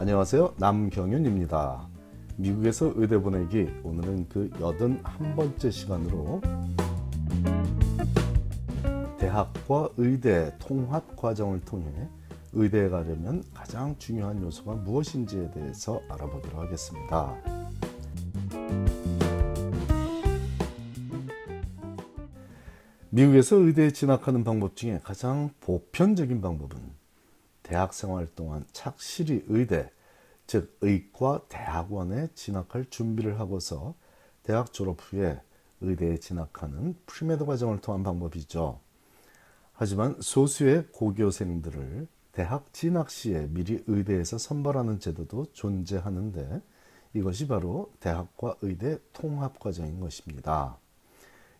안녕하세요. 남경윤입니다. 미국에서 의대 보내기 오늘은 그 여든 한 번째 시간으로 대학과 의대 통합 과정을 통해 의대에 가려면 가장 중요한 요소가 무엇인지에 대해서 알아보도록 하겠습니다. 미국에서 의대에 진학하는 방법 중에 가장 보편적인 방법은 대학 생활 동안 착실히 의대, 즉 의과 대학원에 진학할 준비를 하고서 대학 졸업 후에 의대에 진학하는 pre-med 과정을 통한 방법이죠. 하지만 소수의 고교생들을 대학 진학 시에 미리 의대에서 선발하는 제도도 존재하는데 이것이 바로 대학과 의대 통합 과정인 것입니다.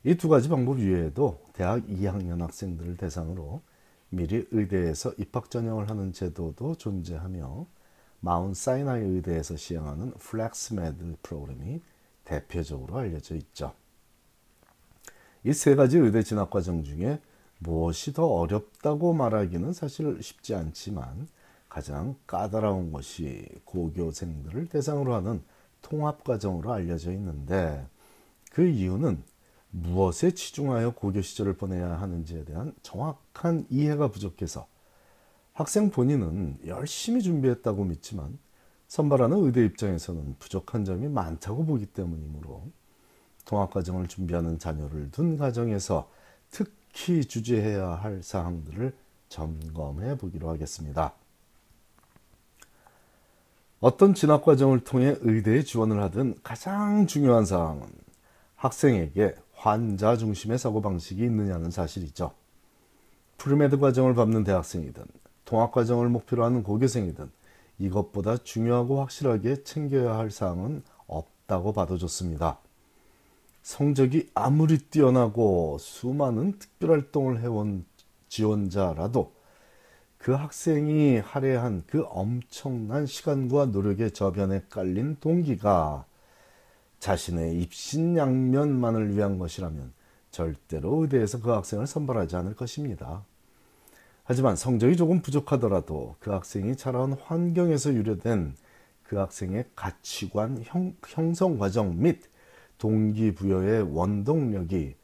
이 두 가지 방법 이외에도 대학 2학년 학생들을 대상으로 미리 의대에서 입학 전형을 하는 제도도 존재하며 Mount Sinai 의대에서 시행하는 FlexMed 프로그램이 대표적으로 알려져 있죠. 이 세 가지 의대 진학 과정 중에 무엇이 더 어렵다고 말하기는 사실 쉽지 않지만 가장 까다로운 것이 고교생들을 대상으로 하는 통합 과정으로 알려져 있는데 그 이유는 무엇에 치중하여 고교 시절을 보내야 하는지에 대한 정확한 이해가 부족해서 학생 본인은 열심히 준비했다고 믿지만 선발하는 의대 입장에서는 부족한 점이 많다고 보기 때문이므로 통합과정을 준비하는 자녀를 둔 가정에서 특히 주제해야 할 사항들을 점검해 보기로 하겠습니다. 어떤 진학 과정을 통해 의대에 지원을 하든 가장 중요한 사항은 학생에게 환자 중심의 사고방식이 있느냐는 사실이죠. pre-med 과정을 밟는 대학생이든 통합 과정을 목표로 하는 고교생이든 이것보다 중요하고 확실하게 챙겨야 할 사항은 없다고 봐도 좋습니다. 성적이 아무리 뛰어나고 수많은 특별활동을 해온 지원자라도 그 학생이 할애한 그 엄청난 시간과 노력의 저변에 깔린 동기가 자신의 입신양면만을 위한 것이라면 절대로 의대에서 그 학생을 선발하지 않을 것입니다. 하지만 성적이 조금 부족하더라도 그 학생이 자라온 환경에서 유래된 그 학생의 가치관 형, 형성 과정 및 동기부여의 원동력이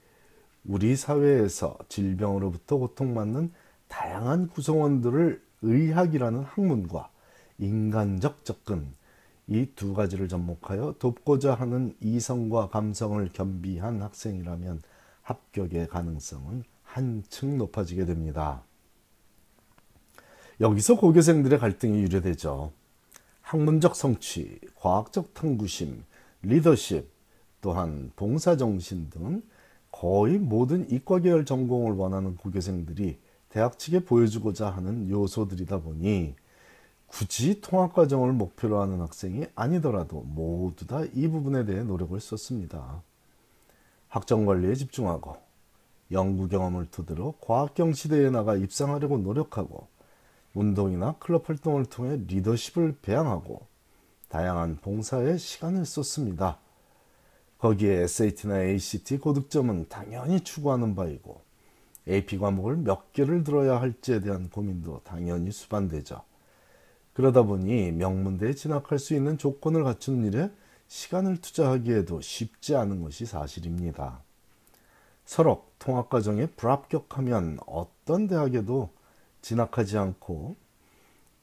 우리 사회에서 질병으로부터 고통받는 다양한 구성원들을 의학이라는 학문과 인간적 접근, 이 두 가지를 접목하여 돕고자 하는 이성과 감성을 겸비한 학생이라면 합격의 가능성은 한층 높아지게 됩니다. 여기서 고교생들의 갈등이 유래되죠. 학문적 성취, 과학적 탐구심, 리더십, 또한 봉사정신 등 거의 모든 이과계열 전공을 원하는 고교생들이 대학 측에 보여주고자 하는 요소들이다 보니 굳이 통합 과정을 목표로 하는 학생이 아니더라도 모두 다 이 부분에 대해 노력을 썼습니다. 학점 관리에 집중하고 연구 경험을 토대로 과학경 시대에 나가 입상하려고 노력하고 운동이나 클럽 활동을 통해 리더십을 배양하고 다양한 봉사에 시간을 쏟습니다. 거기에 SAT나 ACT 고득점은 당연히 추구하는 바이고 AP 과목을 몇 개를 들어야 할지에 대한 고민도 당연히 수반되죠. 그러다 보니 명문대에 진학할 수 있는 조건을 갖춘 일에 시간을 투자하기에도 쉽지 않은 것이 사실입니다. 서로 통합과정에 불합격하면 어떤 대학에도 진학하지 않고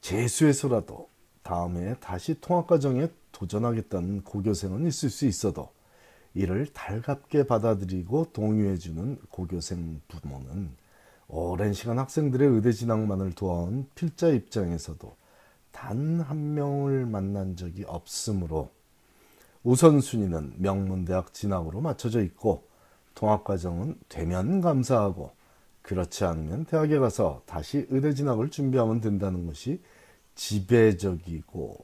재수해서라도 다음에 다시 통합과정에 도전하겠다는 고교생은 있을 수 있어도 이를 달갑게 받아들이고 동요해주는 고교생 부모는 오랜 시간 학생들의 의대 진학만을 도와온 필자 입장에서도 단 한 명을 만난 적이 없으므로 우선순위는 명문대학 진학으로 맞춰져 있고 통합과정은 되면 감사하고 그렇지 않으면 대학에 가서 다시 의대 진학을 준비하면 된다는 것이 지배적이고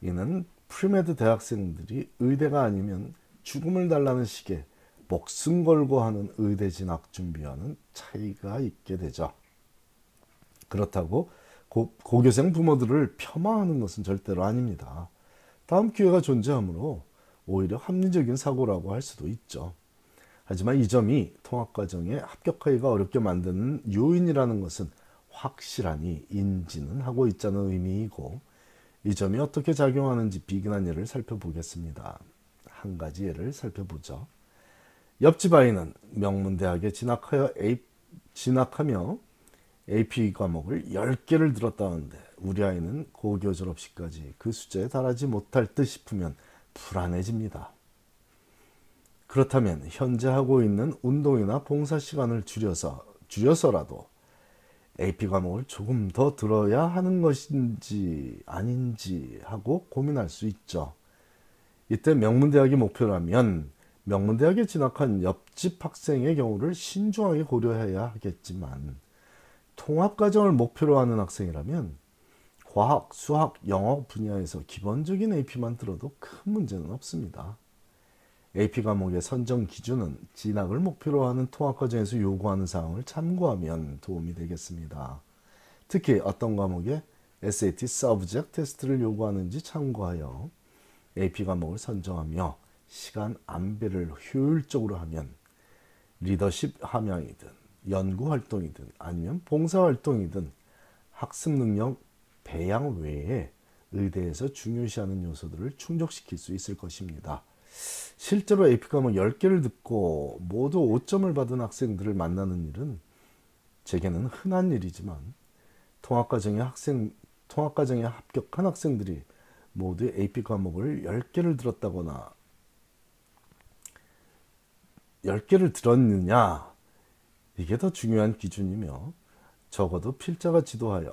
이는 pre-med 대학생들이 의대가 아니면 죽음을 달라는 식의 목숨 걸고 하는 의대 진학 준비와는 차이가 있게 되죠. 그렇다고 고, 고교생 부모들을 폄하하는 것은 절대로 아닙니다. 다음 기회가 존재하므로 오히려 합리적인 사고라고 할 수도 있죠. 하지만 이 점이 통합과정에 합격하기가 어렵게 만드는 요인이라는 것은 확실하니 인지는 하고 있자는 의미이고 이 점이 어떻게 작용하는지 비근한 예를 살펴보겠습니다. 한 가지 예를 살펴보죠. 옆집 아이는 명문대학에 진학하여 A, 진학하며 AP 과목을 10개를 들었다는데 우리 아이는 고교 졸업식까지 그 숫자에 달하지 못할 듯 싶으면 불안해집니다. 그렇다면 현재 하고 있는 운동이나 봉사 시간을 줄여서 줄여서라도 AP 과목을 조금 더 들어야 하는 것인지 아닌지 하고 고민할 수 있죠. 이때 명문대학이 목표라면 명문대학에 진학한 옆집 학생의 경우를 신중하게 고려해야 하겠지만 통합 과정을 목표로 하는 학생이라면 과학, 수학, 영어 분야에서 기본적인 AP만 들어도 큰 문제는 없습니다. AP 과목의 선정 기준은 진학을 목표로 하는 통합 과정에서 요구하는 사항을 참고하면 도움이 되겠습니다. 특히 어떤 과목에 SAT Subject Test를 요구하는지 참고하여 AP 과목을 선정하며 시간 안배를 효율적으로 하면 리더십 함양이든 연구 활동이든 아니면 봉사 활동이든 학습 능력 배양 외에 의대에서 중요시하는 요소들을 충족시킬 수 있을 것입니다. 실제로 AP 과목 10개를 듣고 모두 5점을 받은 학생들을 만나는 일은 제게는 흔한 일이지만 통합과정에 학생 통합과정에 합격한 학생들이 모두 AP 과목을 10개를 들었다거나 10개를 들었느냐 이게 더 중요한 기준이며 적어도 필자가 지도하여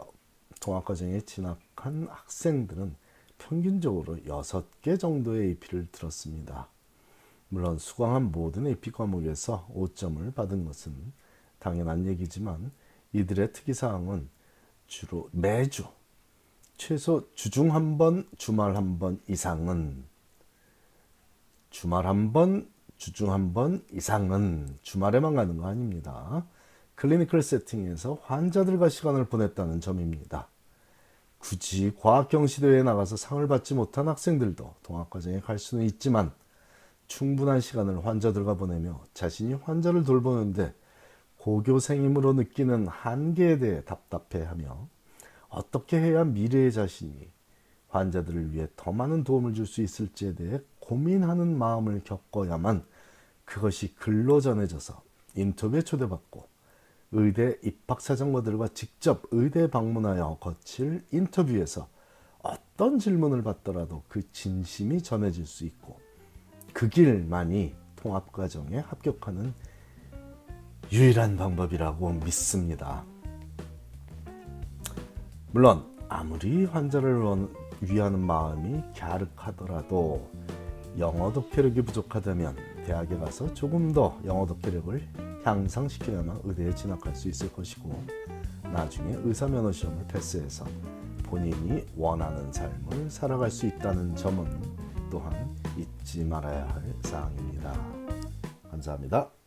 통합과정에 진학한 학생들은 평균적으로 6개 정도의 AP를 들었습니다. 물론 수강한 모든 AP 과목에서 5점을 받은 것은 당연한 얘기지만 이들의 특이사항은 주로 매주 최소 주중 한 번, 주말 한 번 이상은 주말 한 번, 주중 한 번 이상은 주말에만 가는 거 아닙니다. 클리니컬 세팅에서 환자들과 시간을 보냈다는 점입니다. 굳이 과학 경시대회에 나가서 상을 받지 못한 학생들도 동학과정에 갈 수는 있지만 충분한 시간을 환자들과 보내며 자신이 환자를 돌보는데 고교생임으로 느끼는 한계에 대해 답답해하며 어떻게 해야 미래의 자신이 환자들을 위해 더 많은 도움을 줄 수 있을지에 대해 고민하는 마음을 겪어야만 그것이 글로 전해져서 인터뷰에 초대받고 의대 입학 사정과들과 직접 의대 방문하여 거칠 인터뷰에서 어떤 질문을 받더라도 그 진심이 전해질 수 있고 그 길만이 통합 과정에 합격하는 유일한 방법이라고 믿습니다. 물론 아무리 환자를 위하는 마음이 갸륵하더라도 영어 독해력이 부족하다면 대학에 가서 조금 더 영어 독해력을 향상시켜야만 의대에 진학할 수 있을 것이고 나중에 의사 면허 시험을 패스해서 본인이 원하는 삶을 살아갈 수 있다는 점은 또한 잊지 말아야 할 사항입니다. 감사합니다.